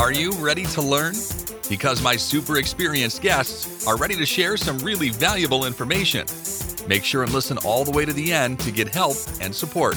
Are you ready to learn? Because my super experienced guests are ready to share some really valuable information. Make sure and listen all the way to the end to get help and support.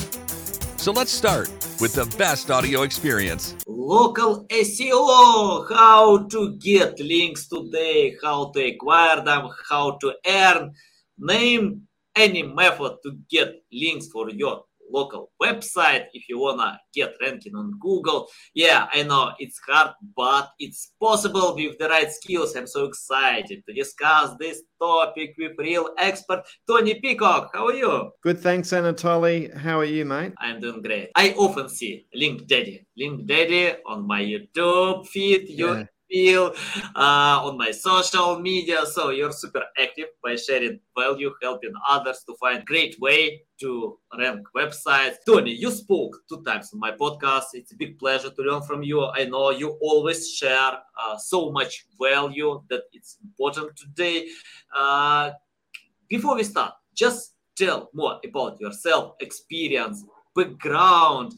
So let's start with the best audio experience. Local SEO, how to get links today, how to acquire them, how to earn, name any method to get links for your local website if you wanna get ranking on Google. Yeah, I know it's hard, but it's possible with the right skills. I'm so excited to discuss this topic with real expert Tony Peacock. How are you? Good, thanks, Anatoly. How are you, mate? I'm doing great. I often see Link Daddy, Link Daddy on my YouTube feed. You Yeah. Feel uh, on my social media. So you're super active by sharing value, helping others to find great way to rank websites. Tony, you spoke two times on my podcast. It's a big pleasure to learn from you. I know you always share uh, so much value that it's important today. Uh, before we start, just tell more about yourself, experience, background,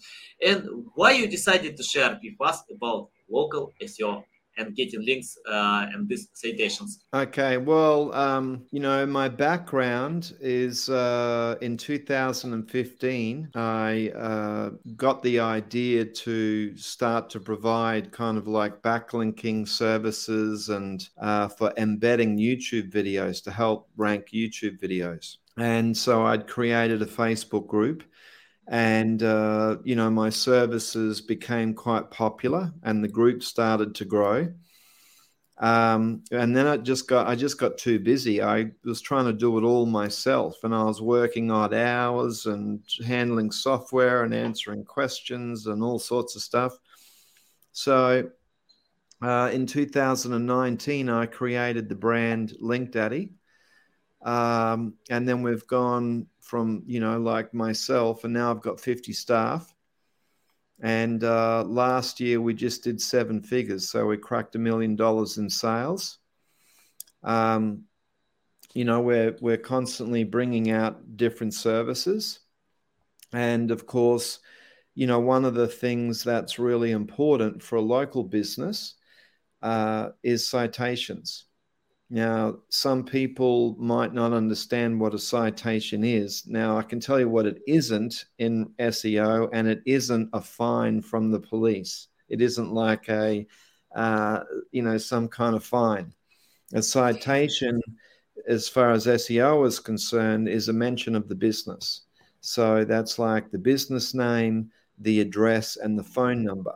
and why you decided to share with us about local SEO and getting links uh, and these citations. Okay, well, um, you know, my background is uh, in 2015, I uh, got the idea to start to provide kind of like backlinking services and uh, for embedding YouTube videos to help rank YouTube videos. And so I'd created a Facebook group. And, uh, you know, my services became quite popular and the group started to grow um, and then I just got I just got too busy. I was trying to do it all myself, and I was working odd hours and handling software and answering questions and all sorts of stuff. So, uh, in 2019, I created the brand Link Daddy, um, and then we've gone from you know like myself, and now I've got 50 staff. And uh, last year we just did seven figures, so we cracked a million dollars in sales. Um, you know, we're we're constantly bringing out different services, and of course, you know, one of the things that's really important for a local business uh, is citations. Now, some people might not understand what a citation is. Now, I can tell you what it isn't in SEO, and it isn't a fine from the police. It isn't like a, uh, you know, some kind of fine. A citation, as far as SEO is concerned, is a mention of the business. So that's like the business name, the address, and the phone number.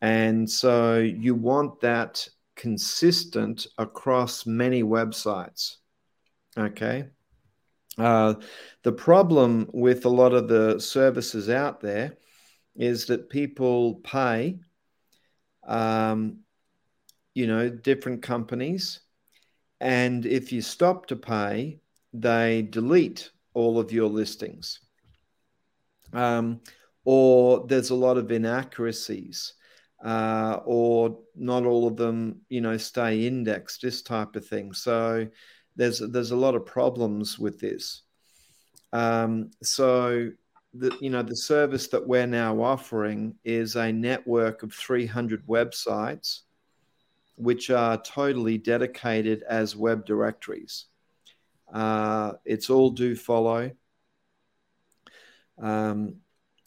And so you want that consistent across many websites. Okay. Uh, the problem with a lot of the services out there is that people pay, um, you know, different companies. And if you stop to pay, they delete all of your listings. Um, or there's a lot of inaccuracies uh, or not all of them, you know, stay indexed, this type of thing. So there's there's a lot of problems with this. Um, so the you know the service that we're now offering is a network of 300 websites, which are totally dedicated as web directories. Uh, it's all do follow. Um,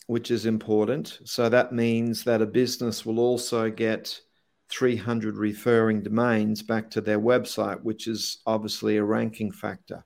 which is important. So that means that a business will also get 300 referring domains back to their website, which is obviously a ranking factor.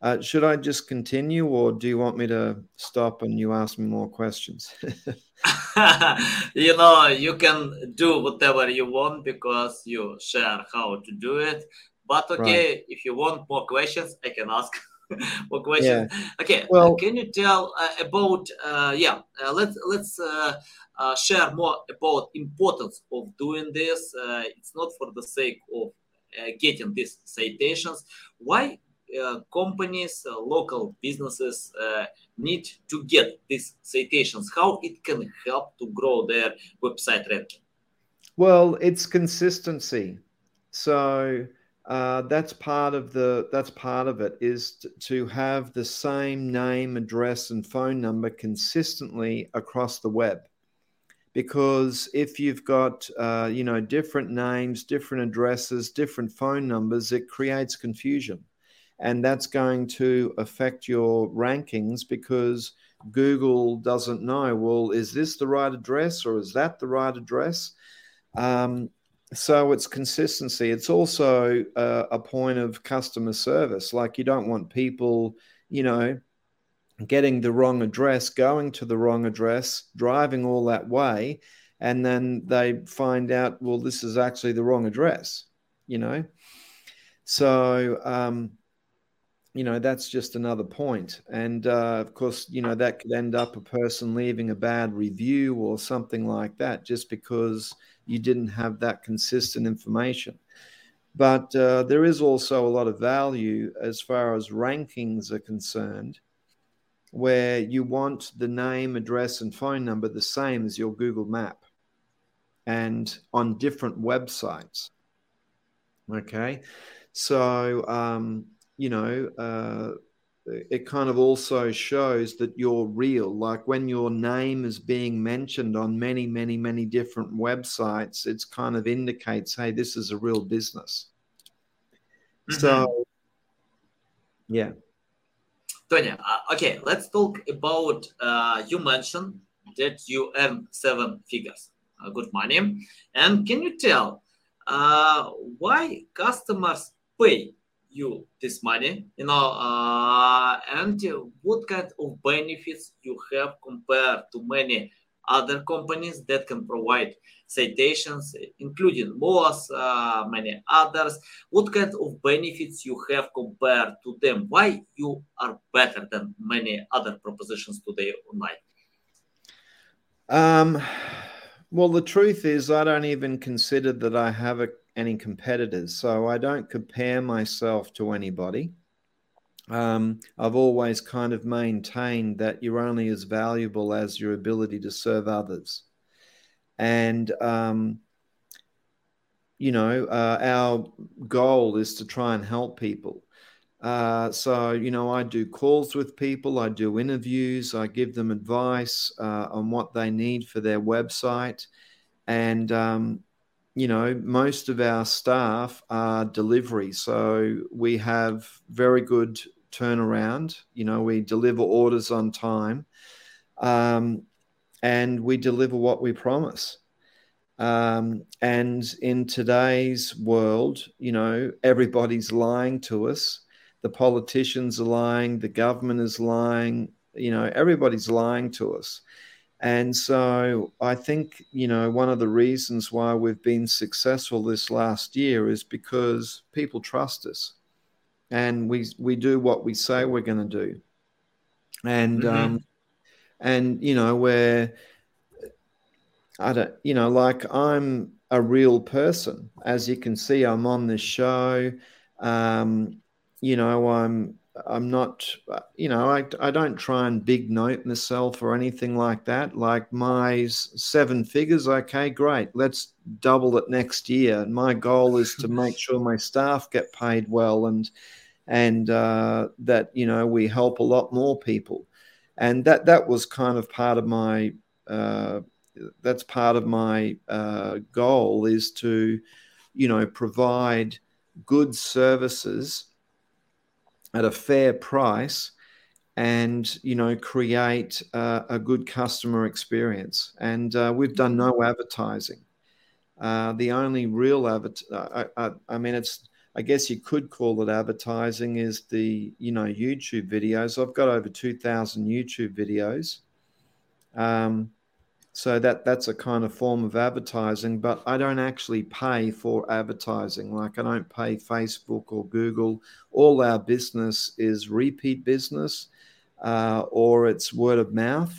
Uh, should I just continue, or do you want me to stop and you ask me more questions? you know, you can do whatever you want because you share how to do it. But okay, right. if you want more questions, I can ask more questions. Yeah. Okay, well, can you tell uh, about? Uh, yeah, uh, let's let's share more about importance of doing this. it's not for the sake of getting these citations. Why uh, companies, uh, local businesses uh, need to get these citations? How it can help to grow their website ranking? Well, it's consistency. So uh, that's part of the that's part of it is t- to have the same name, address, and phone number consistently across the web. because if you've got uh, you know different names different addresses different phone numbers it creates confusion and that's going to affect your rankings because google doesn't know well is this the right address or is that the right address um, so it's consistency it's also uh, a point of customer service like you don't want people you know getting the wrong address, going to the wrong address, driving all that way, and then they find out, well, this is actually the wrong address, you know? So, um, you know, that's just another point. And uh, of course, you know, that could end up a person leaving a bad review or something like that just because you didn't have that consistent information. But uh, there is also a lot of value as far as rankings are concerned where you want the name, address, and phone number the same as your Google map and on different websites. Okay. So, um, you know, uh, it kind of also shows that you're real. Like when your name is being mentioned on many, many, many different websites, it's kind of indicates, hey, this is a real business. Mm-hmm. So, yeah. Tonya, uh, okay, let's talk about. Uh, you mentioned that you earn seven figures, uh, good money, and can you tell uh, why customers pay you this money? You know, uh, and what kind of benefits you have compared to many other companies that can provide citations, including Moz, uh, many others. What kind of benefits you have compared to them? Why you are better than many other propositions today online? Um, well, the truth is, I don't even consider that I have a, any competitors, so I don't compare myself to anybody. Um, I've always kind of maintained that you're only as valuable as your ability to serve others. And um, you know uh, our goal is to try and help people. Uh, so you know i do calls with people i do interviews i give them advice uh, on what they need for their website. And um, you know most of our staff are delivery so we have very good turnaround you know we deliver orders on time um, and we deliver what we promise. Um, and in today's world, you know, everybody's lying to us. The politicians are lying, the government is lying, you know, everybody's lying to us. And so I think, you know, one of the reasons why we've been successful this last year is because people trust us and we we do what we say we're going to do. And mm-hmm. um, and you know where I don't, you know, like I'm a real person. As you can see, I'm on this show. Um, you know, I'm I'm not, you know, I, I don't try and big note myself or anything like that. Like my seven figures, okay, great. Let's double it next year. My goal is to make sure my staff get paid well and and uh, that you know we help a lot more people and that that was kind of part of my uh, that's part of my uh, goal is to you know provide good services at a fair price and you know create uh, a good customer experience. And uh, we've done no advertising. Uh, the only real adver- I, I, I mean it's I guess you could call it advertising is the you know YouTube videos. I've got over two thousand YouTube videos, um, so that that's a kind of form of advertising. But I don't actually pay for advertising. Like I don't pay Facebook or Google. All our business is repeat business, uh, or it's word of mouth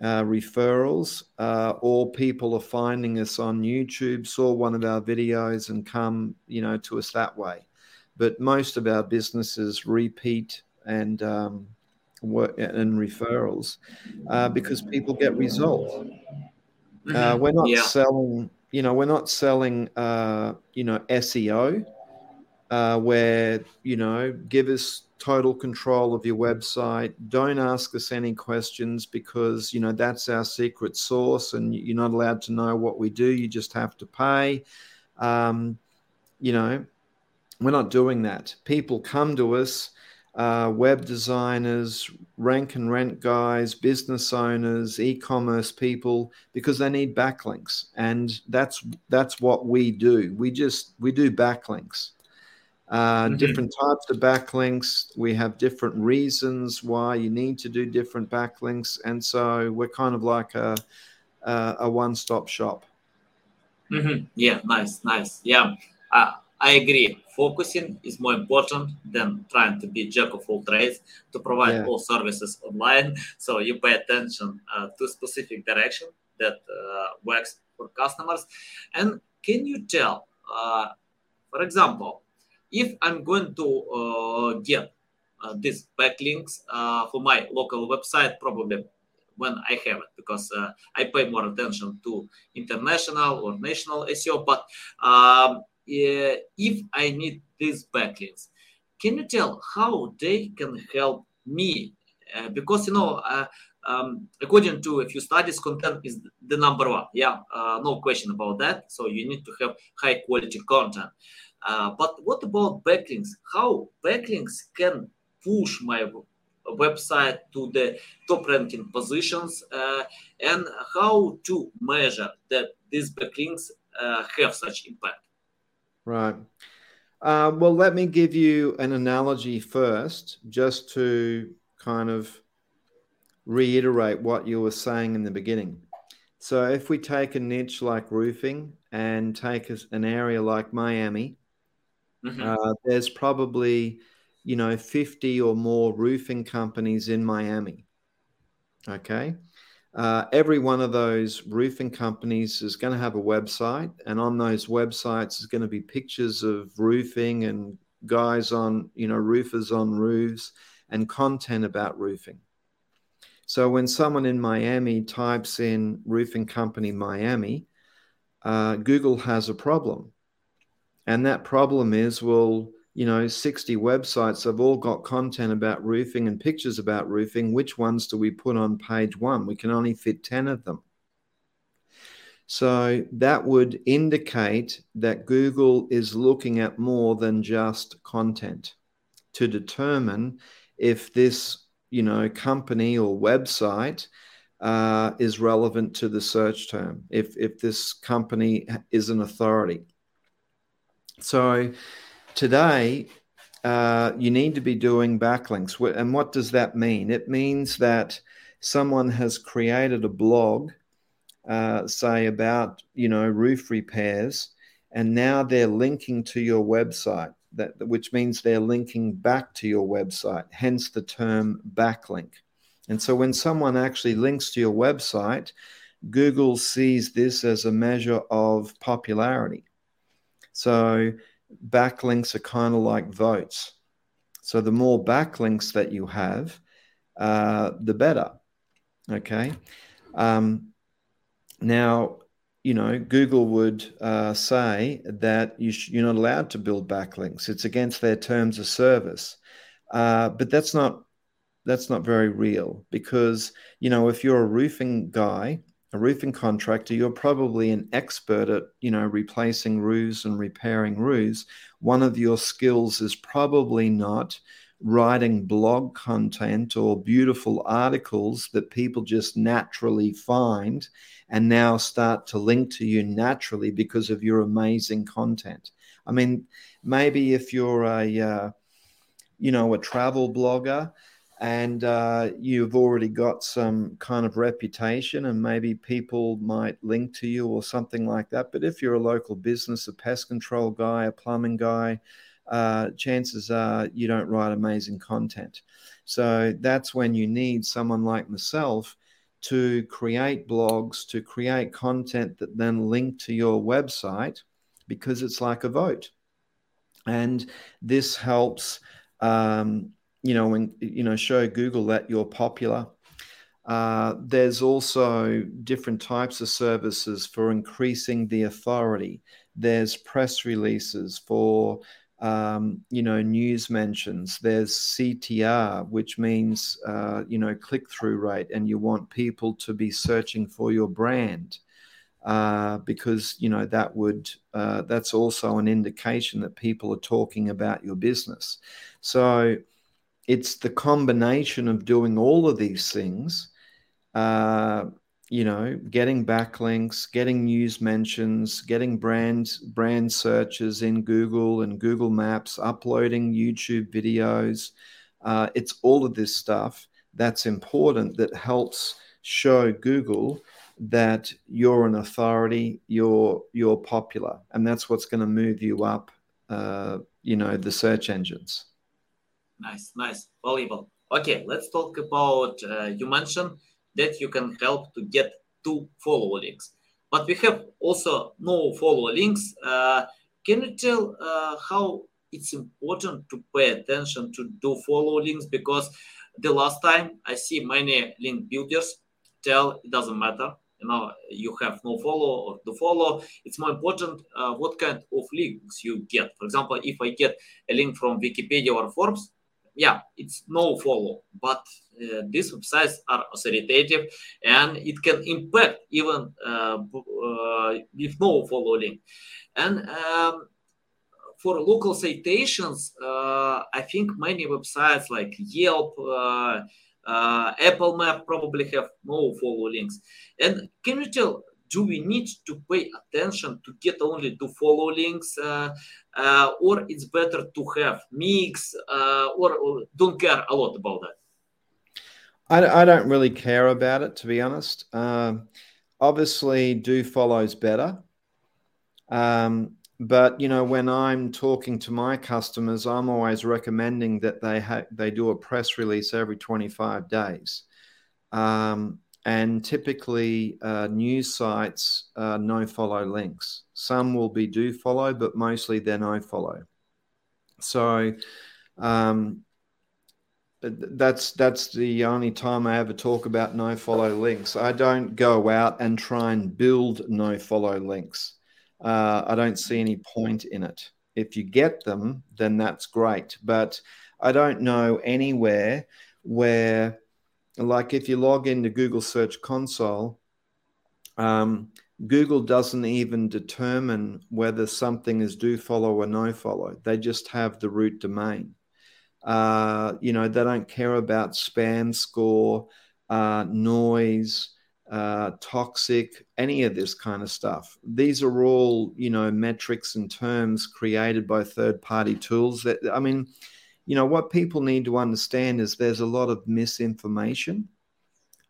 uh, referrals, uh, or people are finding us on YouTube, saw one of our videos, and come, you know, to us that way. But most of our businesses repeat and um, work and referrals uh, because people get results. Uh, mm-hmm. we're not yeah. selling, you know, we're not selling, uh, you know, SEO. uh, where you know give us total control of your website don't ask us any questions because you know that's our secret sauce and you're not allowed to know what we do you just have to pay um, you know we're not doing that people come to us uh, web designers rank and rent guys business owners e-commerce people because they need backlinks and that's that's what we do we just we do backlinks uh, mm-hmm. different types of backlinks. We have different reasons why you need to do different backlinks, and so we're kind of like a a, a one-stop shop. Mm-hmm. Yeah, nice, nice. Yeah, uh, I agree. Focusing is more important than trying to be jack of all trades to provide yeah. all services online. So you pay attention uh, to specific direction that uh, works for customers. And can you tell, uh, for example, if I'm going to uh, get uh, these backlinks uh, for my local website, probably when I have it, because uh, I pay more attention to international or national SEO. But um, if I need these backlinks, can you tell how they can help me? Uh, because you know, uh, um, according to a few studies, content is the number one. Yeah, no question about that. So you need to have high quality content. Uh, but what about backlinks? How backlinks can push my website to the top ranking positions uh, and how to measure that these backlinks uh, have such impact? Right. Uh, well, let me give you an analogy first, just to kind of reiterate what you were saying in the beginning. So, if we take a niche like roofing and take an area like Miami, Mm-hmm. Uh, there's probably, you know, 50 or more roofing companies in Miami. Okay. Uh, every one of those roofing companies is going to have a website, and on those websites is going to be pictures of roofing and guys on, you know, roofers on roofs and content about roofing. So when someone in Miami types in roofing company Miami, uh, Google has a problem and that problem is, well, you know, 60 websites have all got content about roofing and pictures about roofing. Which ones do we put on page one? We can only fit 10 of them. So that would indicate that Google is looking at more than just content to determine if this, you know, company or website uh, is relevant to the search term, if, if this company is an authority. So today, uh, you need to be doing backlinks. And what does that mean? It means that someone has created a blog, uh, say about you know roof repairs, and now they're linking to your website. That which means they're linking back to your website. Hence the term backlink. And so when someone actually links to your website, Google sees this as a measure of popularity. So backlinks are kind of like votes. So the more backlinks that you have, uh, the better. Okay. Um, now, you know, Google would uh, say that you sh- you're not allowed to build backlinks. It's against their terms of service. Uh, but that's not that's not very real because you know if you're a roofing guy a roofing contractor, you're probably an expert at, you know, replacing roofs and repairing roofs. One of your skills is probably not writing blog content or beautiful articles that people just naturally find and now start to link to you naturally because of your amazing content. I mean, maybe if you're a, uh, you know, a travel blogger, and uh, you've already got some kind of reputation and maybe people might link to you or something like that. But if you're a local business a pest control guy a plumbing guy uh, chances are you don't write amazing content. So that's when you need someone like myself to create blogs to create content that then link to your website because it's like a vote. And this helps um, you know, and you know, show Google that you're popular. Uh, there's also different types of services for increasing the authority. There's press releases for um, you know, news mentions. There's CTR, which means, uh, you know, click through rate, and you want people to be searching for your brand. Uh, because you know that would uh, that's also an indication that people are talking about your business. So it's the combination of doing all of these things uh, you know, getting backlinks, getting news mentions, getting brand brand searches in Google and Google Maps, uploading YouTube videos. Uh, it's all of this stuff that's important that helps show Google that you're an authority, you're you're popular, and that's what's going to move you up. Uh, you know, the search engines. Nice, nice, valuable. Okay, let's talk about. Uh, you mentioned that you can help to get do follow links. But we have also no follow links. Uh, can you tell uh, how it's important to pay attention to do follow links? Because the last time I see many link builders tell it doesn't matter. You know, you have no follow or do follow. It's more important uh, what kind of links you get. For example, if I get a link from Wikipedia or Forbes, yeah, it's no follow, but uh, these websites are authoritative and it can impact even uh, uh, with no follow link. And um, for local citations, uh, I think many websites like Yelp, uh, uh, Apple Map probably have no follow links. And can you tell do we need to pay attention to get only do follow links uh, uh, or it's better to have mix uh, or, or, don't care a lot about that? I, I, don't really care about it to be honest. Um, obviously do follows better. Um, but you know when i'm talking to my customers i'm always recommending that they ha- they do a press release every 25 days. Um, and typically uh, news sites uh, no follow links. Some will be do follow, but mostly they're no follow. So um, that's that's the only time I ever talk about no follow links. I don't go out and try and build no follow links. Uh, I don't see any point in it. If you get them, then that's great. But I don't know anywhere where like if you log into Google Search Console, um, Google doesn't even determine whether something is do follow or no follow. They just have the root domain. Uh, you know, they don't care about spam score, uh, noise, uh, toxic, any of this kind of stuff. These are all, you know, metrics and terms created by third party tools that, I mean, you know, what people need to understand is there's a lot of misinformation.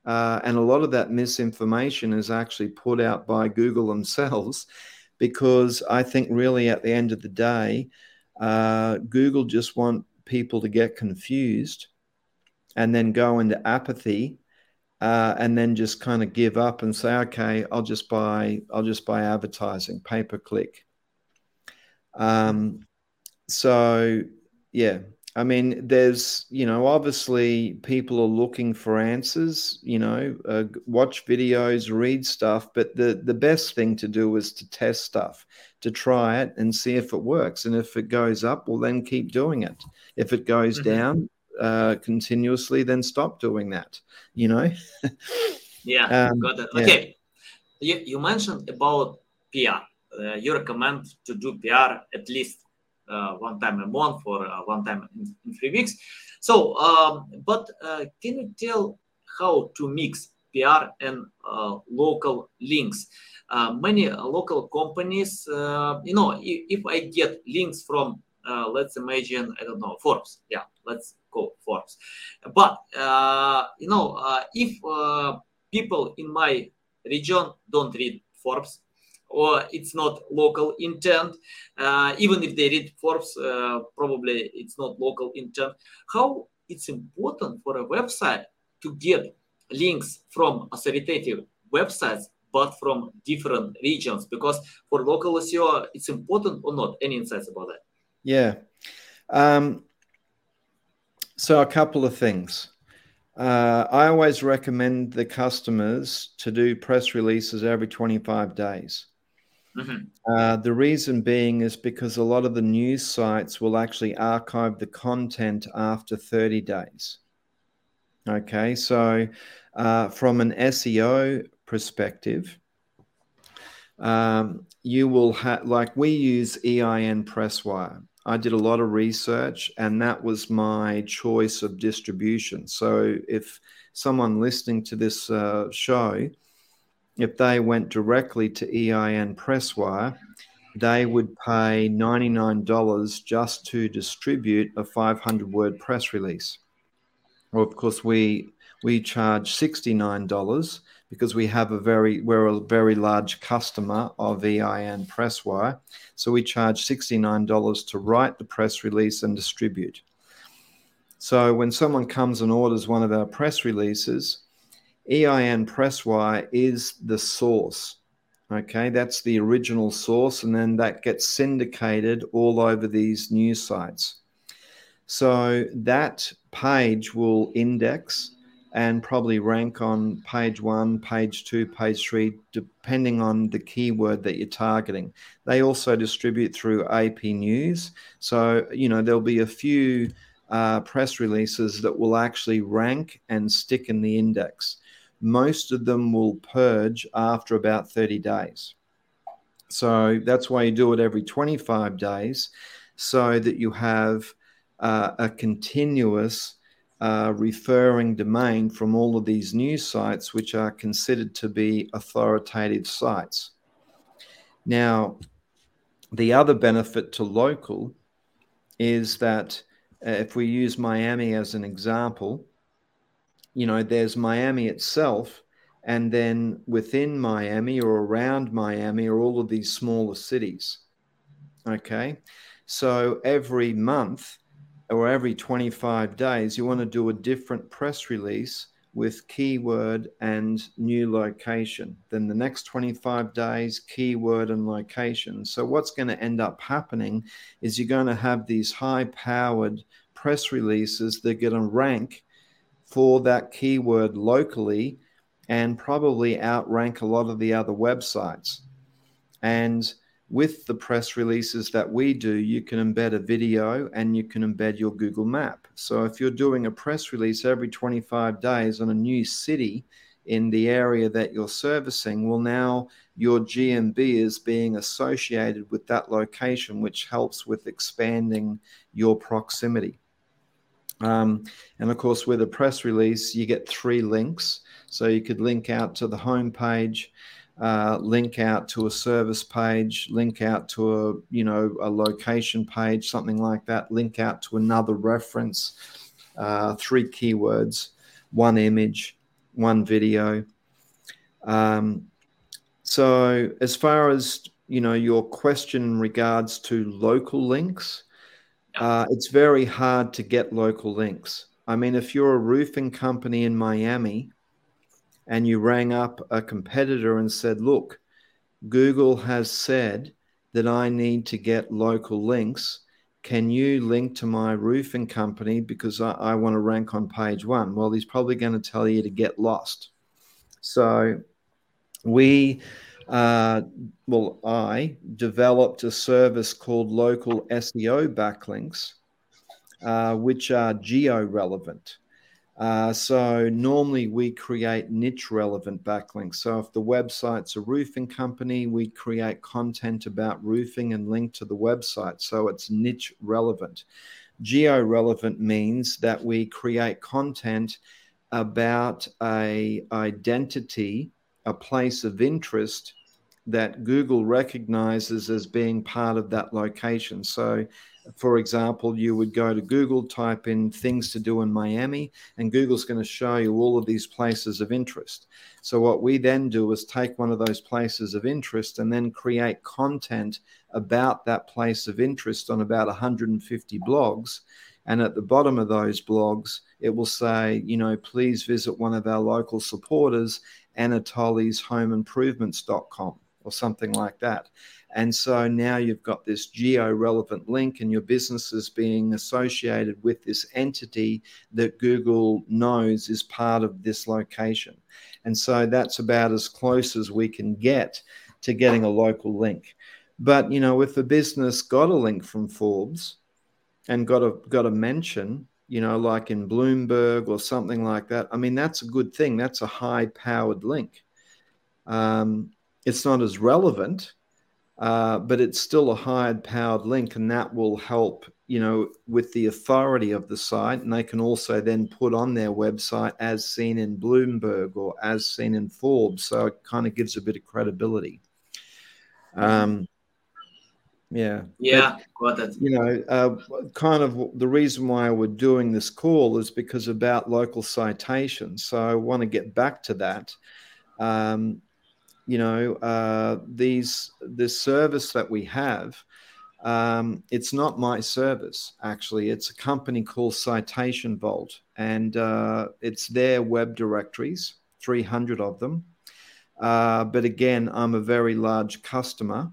Uh, and a lot of that misinformation is actually put out by Google themselves because I think really at the end of the day, uh, Google just want people to get confused and then go into apathy uh, and then just kind of give up and say, okay, I'll just buy, I'll just buy advertising, pay per click. Um, so yeah, I mean, there's, you know, obviously people are looking for answers, you know, uh, watch videos, read stuff, but the, the best thing to do is to test stuff, to try it and see if it works. And if it goes up, well, then keep doing it. If it goes mm-hmm. down uh, continuously, then stop doing that, you know? yeah, um, got it. Okay. Yeah. You, you mentioned about PR. Uh, you recommend to do PR at least Uh, one time a month or uh, one time in, in, three weeks. So, um, but uh, can you tell how to mix PR and uh, local links? Uh, many local companies, you know, if, if, I get links from, let's imagine, I don't know, Forbes. Yeah, let's go Forbes. But, you know, if people in my region don't read Forbes, or it's not local intent. Uh, even if they read Forbes, uh, probably it's not local intent. How it's important for a website to get links from authoritative websites, but from different regions, because for local SEO, it's important or not? Any insights about that? Yeah. Um, so a couple of things. Uh, I always recommend the customers to do press releases every 25 days. Mm-hmm. Uh, the reason being is because a lot of the news sites will actually archive the content after 30 days. Okay, so uh, from an SEO perspective, um, you will have, like, we use EIN Presswire. I did a lot of research, and that was my choice of distribution. So if someone listening to this uh, show, if they went directly to EIN Presswire, they would pay $99 just to distribute a 500 word press release. Well, of course, we we charge $69 because we have a very we're a very large customer of EIN Presswire. So we charge $69 to write the press release and distribute. So when someone comes and orders one of our press releases, EIN Presswire is the source. Okay, that's the original source, and then that gets syndicated all over these news sites. So that page will index and probably rank on page one, page two, page three, depending on the keyword that you're targeting. They also distribute through AP News. So, you know, there'll be a few uh, press releases that will actually rank and stick in the index. Most of them will purge after about 30 days. So that's why you do it every 25 days so that you have uh, a continuous uh, referring domain from all of these news sites, which are considered to be authoritative sites. Now, the other benefit to local is that uh, if we use Miami as an example, you know, there's Miami itself, and then within Miami or around Miami are all of these smaller cities. Okay. So every month, or every 25 days, you want to do a different press release with keyword and new location. Then the next 25 days, keyword and location. So, what's going to end up happening is you're going to have these high powered press releases that are going to rank for that keyword locally and probably outrank a lot of the other websites. And with the press releases that we do, you can embed a video and you can embed your Google map. So if you're doing a press release every 25 days on a new city in the area that you're servicing, well, now your GMB is being associated with that location, which helps with expanding your proximity. Um, and of course, with a press release, you get three links. So you could link out to the home page uh, link out to a service page, link out to a you know a location page, something like that. Link out to another reference, uh, three keywords, one image, one video. Um, so as far as you know, your question in regards to local links, uh, it's very hard to get local links. I mean, if you're a roofing company in Miami and you rang up a competitor and said, look, Google has said that I need to get local links. Can you link to my roofing company because I, I want to rank on page one? Well, he's probably going to tell you to get lost. So we, uh, well, I developed a service called Local SEO Backlinks, uh, which are geo relevant. Uh, so normally we create niche relevant backlinks. So if the website's a roofing company, we create content about roofing and link to the website. So it's niche relevant. Geo relevant means that we create content about a entity, a place of interest that Google recognizes as being part of that location. So for example, you would go to Google, type in things to do in Miami, and Google's going to show you all of these places of interest. So, what we then do is take one of those places of interest and then create content about that place of interest on about 150 blogs. And at the bottom of those blogs, it will say, you know, please visit one of our local supporters, Anatoly'sHomeImprovements.com or something like that. And so now you've got this geo relevant link, and your business is being associated with this entity that Google knows is part of this location. And so that's about as close as we can get to getting a local link. But you know, if a business got a link from Forbes and got a got a mention, you know, like in Bloomberg or something like that, I mean, that's a good thing. That's a high powered link. Um, it's not as relevant, uh, but it's still a high powered link, and that will help, you know, with the authority of the site. And they can also then put on their website as seen in Bloomberg or as seen in Forbes. So it kind of gives a bit of credibility. Um, yeah. Yeah, but. You know, uh, kind of the reason why we're doing this call is because about local citations. So I want to get back to that. Um, you know, uh, these this service that we have, um, it's not my service actually. It's a company called Citation Vault, and uh, it's their web directories, 300 of them. Uh, but again, I'm a very large customer.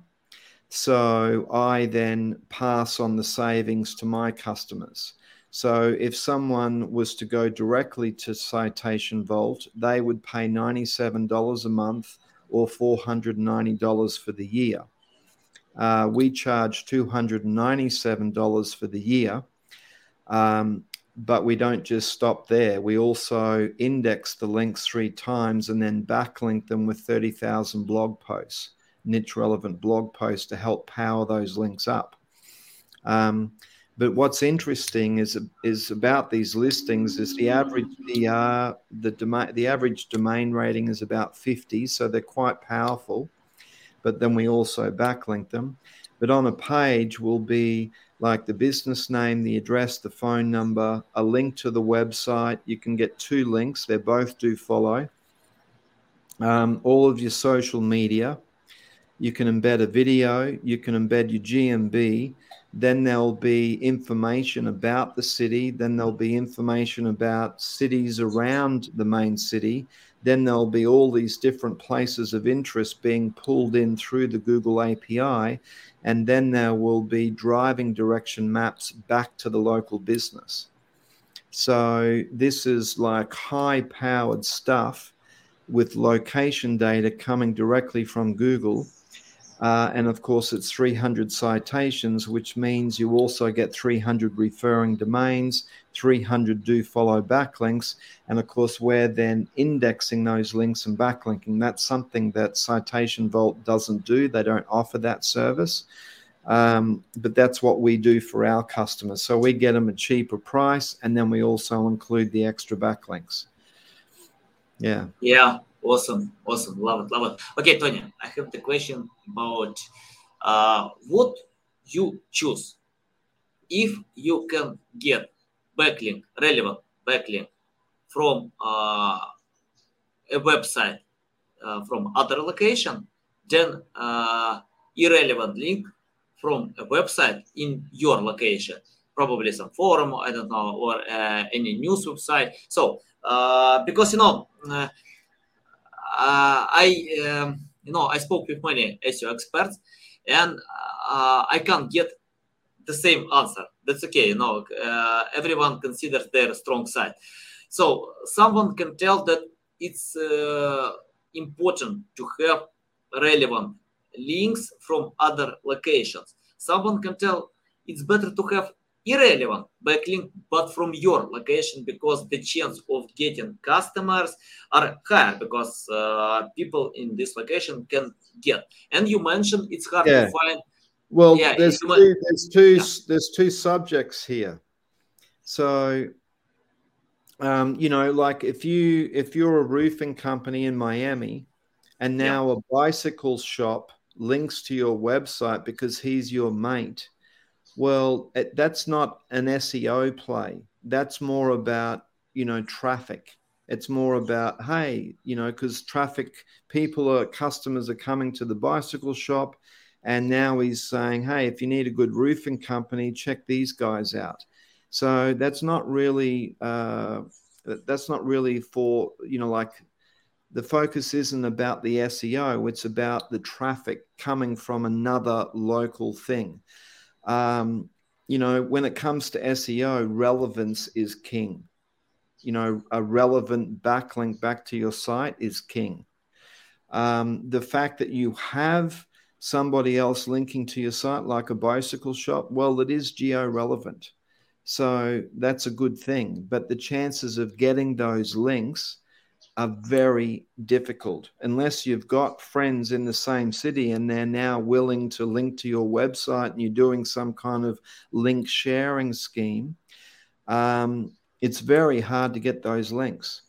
So I then pass on the savings to my customers. So if someone was to go directly to Citation Vault, they would pay $97 a month or $490 for the year. Uh, we charge $297 for the year. Um, but we don't just stop there. We also index the links three times and then backlink them with 30,000 blog posts niche relevant blog posts to help power those links up. Um, but what's interesting is is about these listings is the average DR, the domain, the average domain rating is about 50, so they're quite powerful. But then we also backlink them. But on a page will be like the business name, the address, the phone number, a link to the website. You can get two links. They both do follow. Um, all of your social media, you can embed a video, you can embed your GMB, then there'll be information about the city, then there'll be information about cities around the main city, then there'll be all these different places of interest being pulled in through the Google API, and then there will be driving direction maps back to the local business. So, this is like high powered stuff with location data coming directly from Google uh, and of course, it's 300 citations, which means you also get 300 referring domains, 300 do follow backlinks. And of course, we're then indexing those links and backlinking. That's something that Citation Vault doesn't do, they don't offer that service. Um, but that's what we do for our customers. So we get them a cheaper price, and then we also include the extra backlinks. Yeah. Yeah. Awesome, awesome, love it, love it. Okay, Tony, I have the question about uh, what you choose. If you can get backlink, relevant backlink from uh, a website uh, from other location, then uh, irrelevant link from a website in your location, probably some forum, I don't know, or uh, any news website. So, uh, because you know uh, I, um, you know, I spoke with many SEO experts, and uh, I can't get the same answer. That's okay. You know, uh, everyone considers their strong side. So someone can tell that it's important to have relevant links from other locations. Someone can tell it's better to have irrelevant. Backlink but from your location because the chance of getting customers are higher because uh, people in this location can get. And you mentioned it's hard yeah. to find. Well yeah, there's, two, there's two yeah. there's two subjects here. So um, you know like if you if you're a roofing company in miami and now a bicycle shop links to your website because he's your mate well, that's not an SEO play. That's more about, you know, traffic. It's more about, hey, you know, because traffic, people are, customers are coming to the bicycle shop. And now he's saying, hey, if you need a good roofing company, check these guys out. So that's not really, uh, that's not really for, you know, like the focus isn't about the SEO, it's about the traffic coming from another local thing. Um, you know, when it comes to SEO, relevance is king. You know, a relevant backlink back to your site is king. Um, the fact that you have somebody else linking to your site, like a bicycle shop, well, it is geo relevant. So that's a good thing. But the chances of getting those links are very difficult unless you've got friends in the same city and they're now willing to link to your website and you're doing some kind of link sharing scheme. Um, it's very hard to get those links.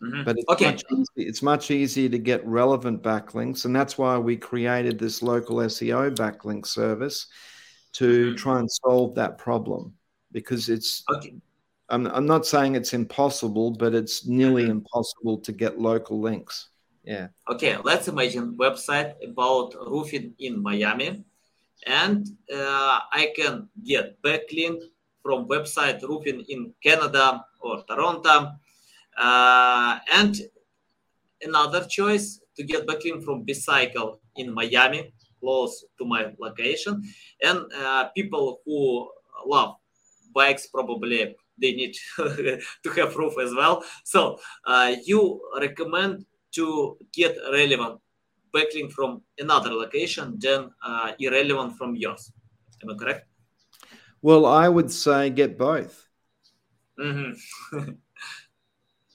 Mm-hmm. But it's, okay. much easy, it's much easier to get relevant backlinks. And that's why we created this local SEO backlink service to mm-hmm. try and solve that problem because it's okay. I'm, I'm not saying it's impossible, but it's nearly mm-hmm. impossible to get local links. Yeah. Okay, let's imagine website about roofing in Miami, and uh, I can get backlink from website roofing in Canada or Toronto, uh, and another choice to get backlink from Bicycle in Miami, close to my location, and uh, people who love bikes probably they need to have proof as well. So uh, you recommend to get relevant backlink from another location than uh, irrelevant from yours. Am I correct? Well, I would say get both. Mm-hmm.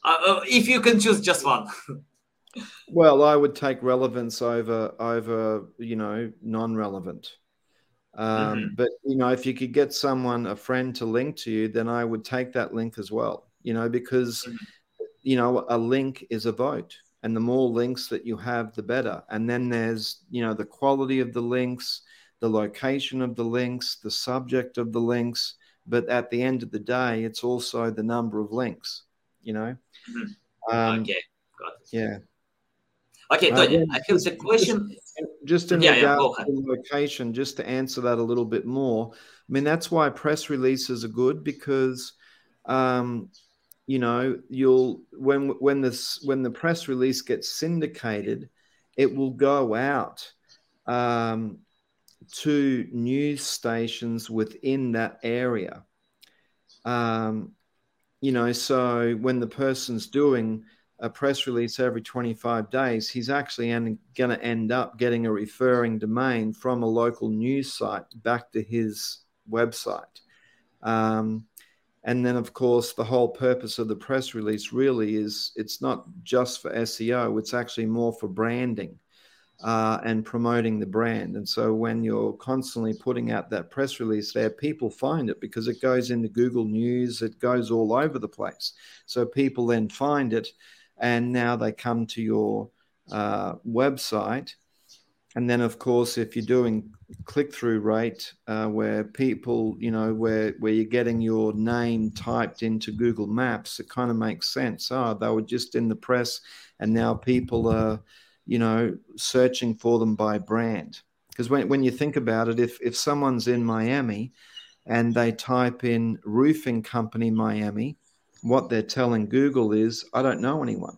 Uh, uh, if you can choose just one. well, I would take relevance over over you know non-relevant. Um, mm-hmm. But you know, if you could get someone, a friend, to link to you, then I would take that link as well. You know, because mm-hmm. you know a link is a vote, and the more links that you have, the better. And then there's you know the quality of the links, the location of the links, the subject of the links. But at the end of the day, it's also the number of links. You know. Mm-hmm. Um, okay, got it. Yeah. Okay, uh, I have a question. Just in yeah, regard yeah, to location, just to answer that a little bit more. I mean, that's why press releases are good because, um, you know, you'll when when this when the press release gets syndicated, it will go out um, to news stations within that area. Um, you know, so when the person's doing a press release every 25 days, he's actually going to end up getting a referring domain from a local news site back to his website. Um, and then, of course, the whole purpose of the press release really is it's not just for SEO, it's actually more for branding uh, and promoting the brand. And so, when you're constantly putting out that press release there, people find it because it goes into Google News, it goes all over the place. So, people then find it and now they come to your uh, website. And then, of course, if you're doing click-through rate, uh, where people, you know, where where you're getting your name typed into Google Maps, it kind of makes sense. Oh, they were just in the press, and now people are, you know, searching for them by brand. Because when when you think about it, if if someone's in Miami, and they type in roofing company Miami, what they're telling Google is, I don't know anyone.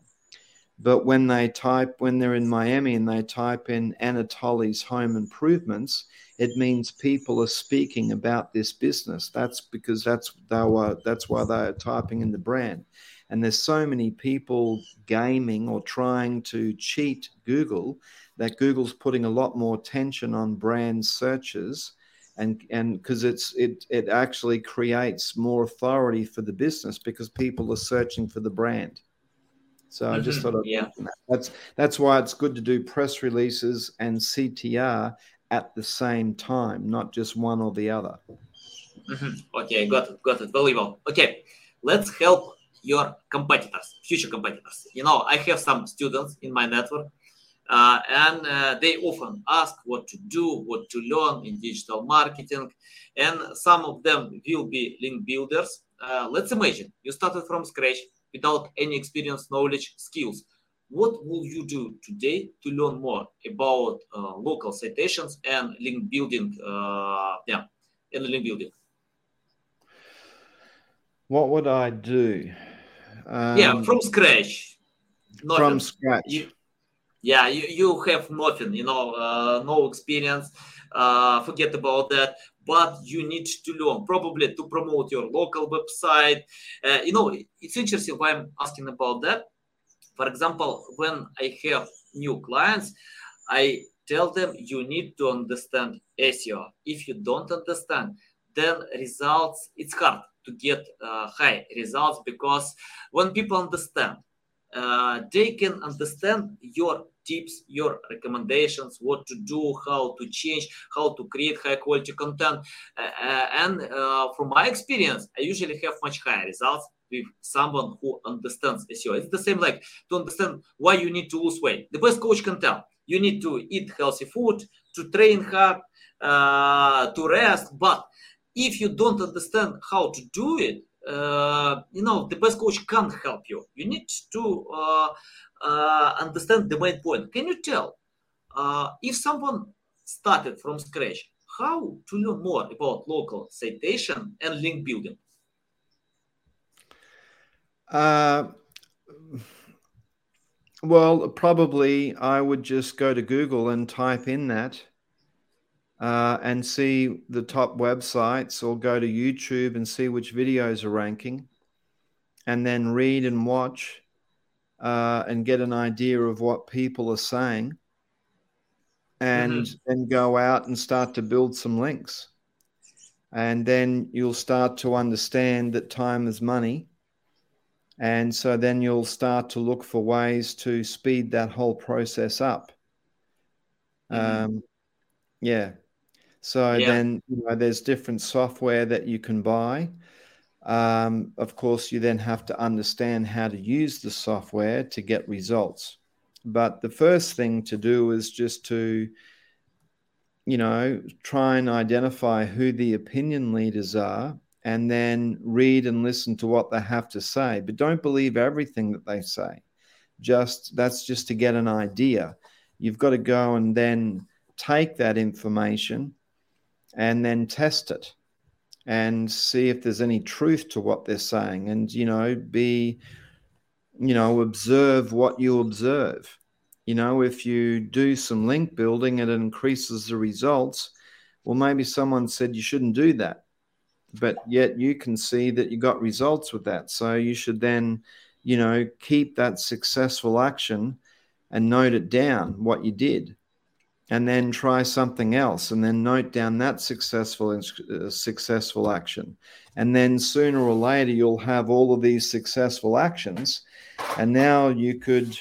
But when they type, when they're in Miami and they type in Anatoly's home improvements, it means people are speaking about this business. That's because that's they were, that's why they are typing in the brand. And there's so many people gaming or trying to cheat Google that Google's putting a lot more tension on brand searches and and because it's it it actually creates more authority for the business because people are searching for the brand. So mm-hmm. I just mm-hmm. thought, yeah, that. that's that's why it's good to do press releases and CTR at the same time, not just one or the other. Mm-hmm. Okay, got it, got it. Very well. Okay, let's help your competitors, future competitors. You know, I have some students in my network uh, and uh, they often ask what to do, what to learn in digital marketing. And some of them will be link builders. Uh, let's imagine you started from scratch without any experience, knowledge, skills. What will you do today to learn more about uh, local citations and link building? Uh, yeah, and link building. What would I do? Um, yeah, from scratch nothing. from scratch. You, yeah, you, you have nothing, you know, uh, no experience. Uh, forget about that. But you need to learn, probably to promote your local website. Uh, you know, it's interesting why I'm asking about that. For example, when I have new clients, I tell them you need to understand SEO. If you don't understand, then results it's hard to get uh, high results because when people understand uh, they can understand your tips your recommendations what to do how to change how to create high quality content. Uh, uh and uh, from my experience i usually have much higher results with someone who understands seo it's the same like to understand why you need to lose weight. The best coach can tell you need to eat healthy food to train hard uh, to rest but if you don't understand how to do it, uh, you know, the best coach can't help you. You need to uh, uh, understand the main point. Can you tell uh, if someone started from scratch, how to learn more about local citation and link building? Uh, well, probably I would just go to Google and type in that uh, and see the top websites or go to YouTube and see which videos are ranking and then read and watch uh, and get an idea of what people are saying and mm-hmm. then go out and start to build some links. And then you'll start to understand that time is money. And so then you'll start to look for ways to speed that whole process up. Mm-hmm. Um, yeah. So yeah. then you know, there's different software that you can buy. Um, of course, you then have to understand how to use the software to get results. But the first thing to do is just to, you know, try and identify who the opinion leaders are and then read and listen to what they have to say. But don't believe everything that they say. Just that's just to get an idea. You've got to go and then take that information and then test it and see if there's any truth to what they're saying and you know be you know observe what you observe. You know if you do some link building and it increases the results. Well maybe someone said you shouldn't do that but yet you can see that you got results with that. So you should then you know keep that successful action and note it down what you did and then try something else and then note down that successful uh, successful action. And then sooner or later you'll have all of these successful actions and now you could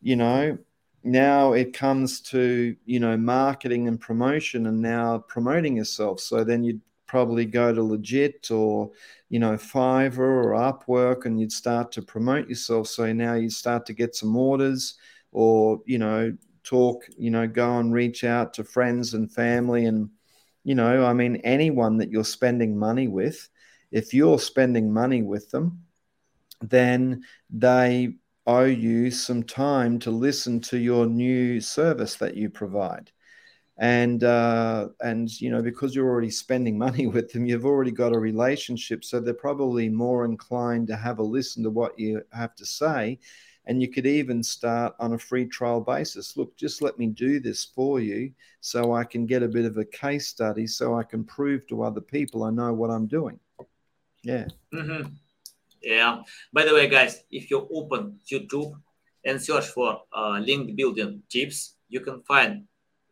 you know now it comes to you know marketing and promotion and now promoting yourself. So then you'd probably go to Legiit or you know fiverr or upwork and you'd start to promote yourself. So now you start to get some orders or you know talk, you know, go and reach out to friends and family and, you know, I mean, anyone that you're spending money with, if you're spending money with them, then they owe you some time to listen to your new service that you provide. And uh, and you know because you're already spending money with them, you've already got a relationship, so they're probably more inclined to have a listen to what you have to say, and you could even start on a free trial basis. Look, just let me do this for you so I can get a bit of a case study so I can prove to other people I know what I'm doing. Yeah. Mm-hmm. Yeah. By the way, guys, if you open YouTube and search for uh, link building tips, you can find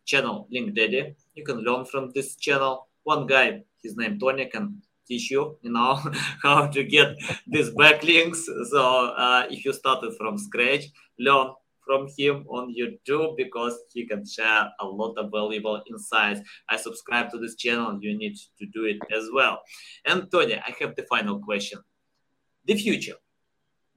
channel Link Daddy. You can learn from this channel. One guy, his name Tony, can teach you, you know, how to get these backlinks. So uh, if you started from scratch, learn from him on YouTube because he can share a lot of valuable insights. I subscribe to this channel. You need to do it as well. And Tony, I have the final question. The future.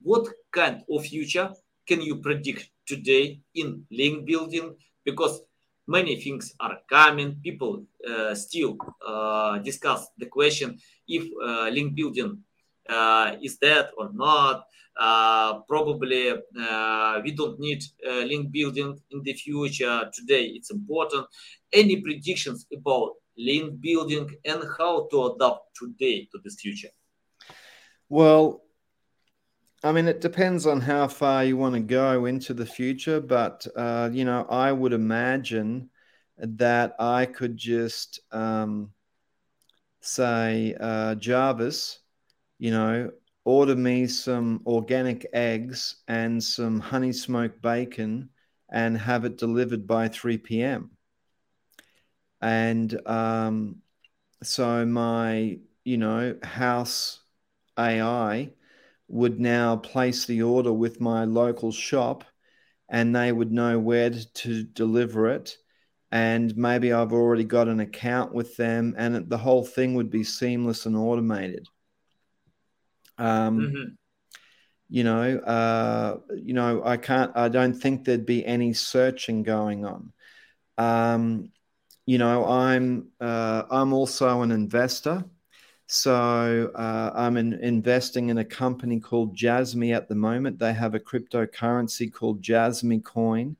What kind of future can you predict today in link building? Because many things are coming. People uh, still uh, discuss the question if uh, link building uh, is dead or not. Uh, probably we don't need link building in the future. Today it's important. Any predictions about link building and how to adapt today to this future? Well, I mean, it depends on how far you want to go into the future, but uh, you know, I would imagine that I could just um, say, uh, Jarvis, you know, order me some organic eggs and some honey smoked bacon and have it delivered by 3 p.m. And um, so my, you know, house AI would now place the order with my local shop and they would know where to deliver it. And maybe I've already got an account with them, and the whole thing would be seamless and automated. Um, mm-hmm. You know, uh, you know, I can't. I don't think there'd be any searching going on. Um, you know, I'm uh, I'm also an investor. So uh, I'm in, investing in a company called Jasmy at the moment. They have a cryptocurrency called Jasmy Coin,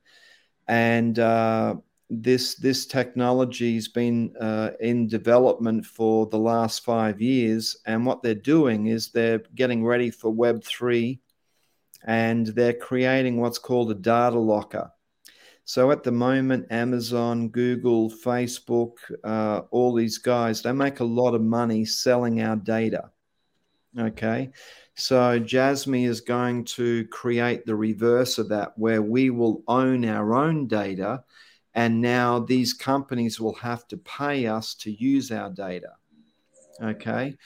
and uh, this this technology has been uh, in development for the last five years. And what they're doing is they're getting ready for Web three, and they're creating what's called a data locker. So at the moment, Amazon, Google, Facebook, uh, all these guys, they make a lot of money selling our data. Okay. So Jasmy is going to create the reverse of that, where we will own our own data. And now these companies will have to pay us to use our data. Okay.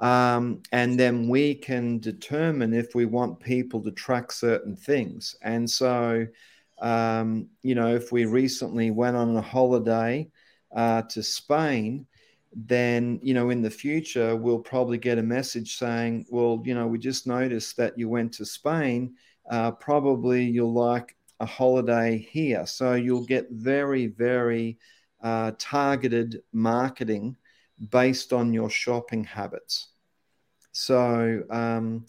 Um, and then we can determine if we want people to track certain things. And so, um, you know, if we recently went on a holiday uh, to Spain, then, you know, in the future, we'll probably get a message saying, well, you know, we just noticed that you went to Spain. Uh, probably you'll like a holiday here. So you'll get very, very uh, targeted marketing based on your shopping habits. So, um,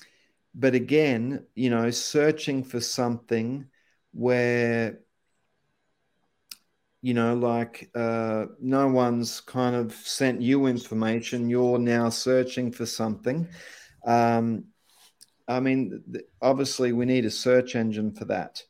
but again, you know, searching for something where you know like uh, no one's kind of sent you information. You're now searching for something. Um, i mean obviously we need a search engine for that.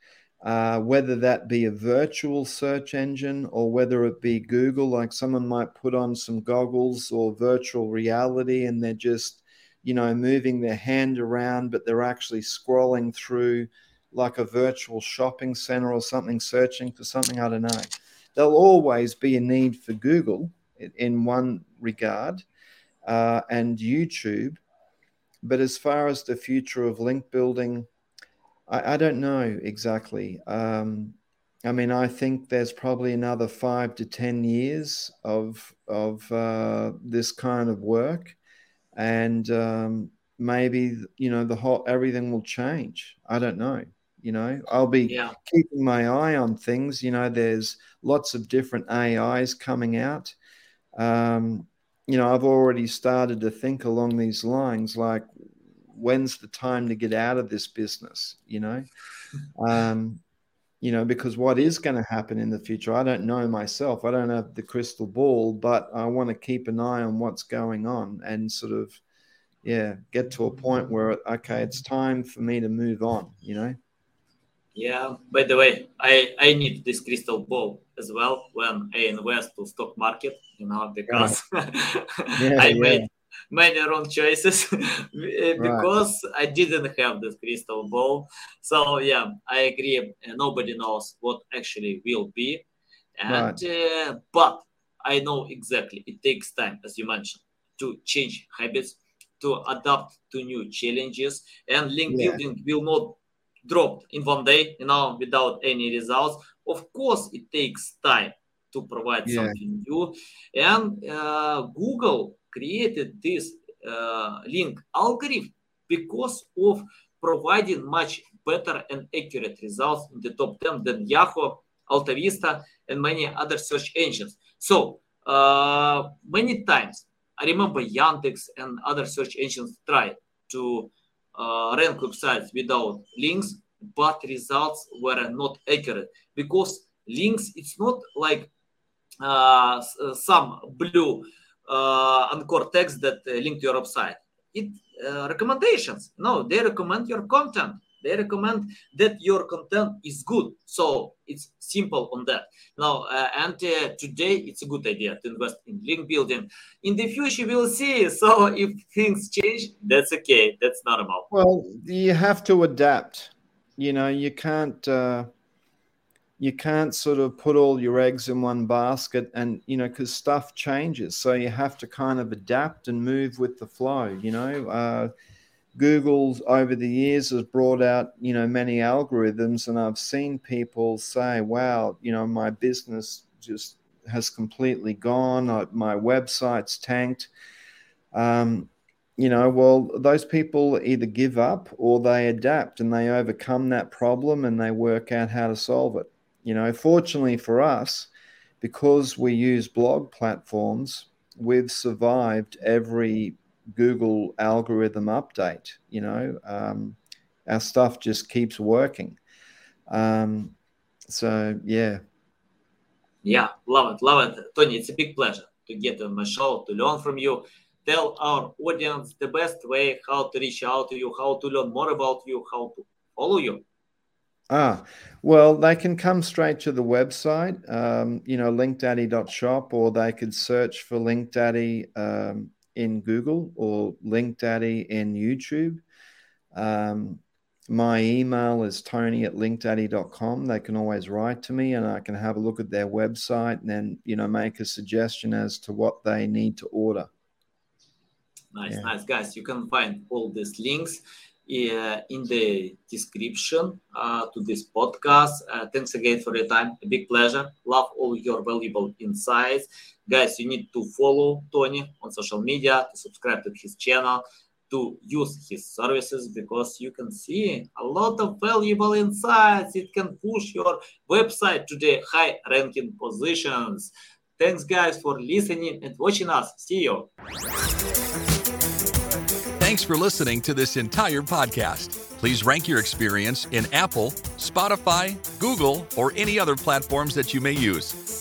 Uh, whether that be a virtual search engine or whether it be google like someone might put on some goggles or virtual reality and they're just you know moving their hand around but they're actually scrolling through like a virtual shopping center or something, searching for something. I don't know. There'll always be a need for Google in one regard uh, and YouTube. But as far as the future of link building, I, I don't know exactly. Um, I mean, I think there's probably another five to ten years of of uh, this kind of work, and um, maybe you know the whole everything will change. I don't know. You know, I'll be yeah. keeping my eye on things. You know, there's lots of different AIs coming out. Um, you know, I've already started to think along these lines like, when's the time to get out of this business? You know, um, you know, because what is going to happen in the future, I don't know myself. I don't have the crystal ball, but I want to keep an eye on what's going on and sort of, yeah, get to a point where okay, it's time for me to move on. You know. Yeah. By the way, I I need this crystal ball as well when I invest to stock market. You know, because yeah, I yeah. made many wrong choices because right. I didn't have this crystal ball. So yeah, I agree. Nobody knows what actually will be, and right. uh, but I know exactly it takes time, as you mentioned, to change habits, to adapt to new challenges, and link building will not dropped in one day, you know, without any results. Of course, it takes time to provide yeah. something new. And uh, Google created this uh, link algorithm because of providing much better and accurate results in the top 10 than Yahoo, AltaVista, and many other search engines. So uh, many times, I remember Yandex and other search engines tried to uh, rank websites without links, but results were not accurate because links it's not like uh, some blue uh, anchor text that uh, link to your website. it uh, recommendations. No, they recommend your content. They recommend that your content is good. So it's simple on that. Now, uh, and uh, today it's a good idea to invest in link building. In the future, we'll see. So if things change, that's okay. That's normal. Well, you have to adapt. You know, you can't. Uh you can't sort of put all your eggs in one basket and you know because stuff changes so you have to kind of adapt and move with the flow you know uh, google's over the years has brought out you know many algorithms and i've seen people say wow you know my business just has completely gone my website's tanked um, you know, well, those people either give up or they adapt and they overcome that problem and they work out how to solve it. You know, fortunately for us, because we use blog platforms, we've survived every Google algorithm update. You know, um, our stuff just keeps working. Um, so yeah. Yeah, love it, love it, Tony. It's a big pleasure to get on my show to learn from you. Tell our audience the best way how to reach out to you, how to learn more about you, how to follow you. Ah, well, they can come straight to the website, um, you know, linkdaddy.shop, or they could search for LinkDaddy um, in Google or LinkDaddy in YouTube. Um, my email is tony at linkdaddy.com. They can always write to me and I can have a look at their website and then, you know, make a suggestion as to what they need to order. Nice, yeah. nice, guys. You can find all these links uh, in the description uh, to this podcast. Uh, thanks again for your time. A big pleasure. Love all your valuable insights. Guys, you need to follow Tony on social media, to subscribe to his channel, to use his services because you can see a lot of valuable insights. It can push your website to the high ranking positions. Thanks, guys, for listening and watching us. See you. Thanks for listening to this entire podcast. Please rank your experience in Apple, Spotify, Google, or any other platforms that you may use.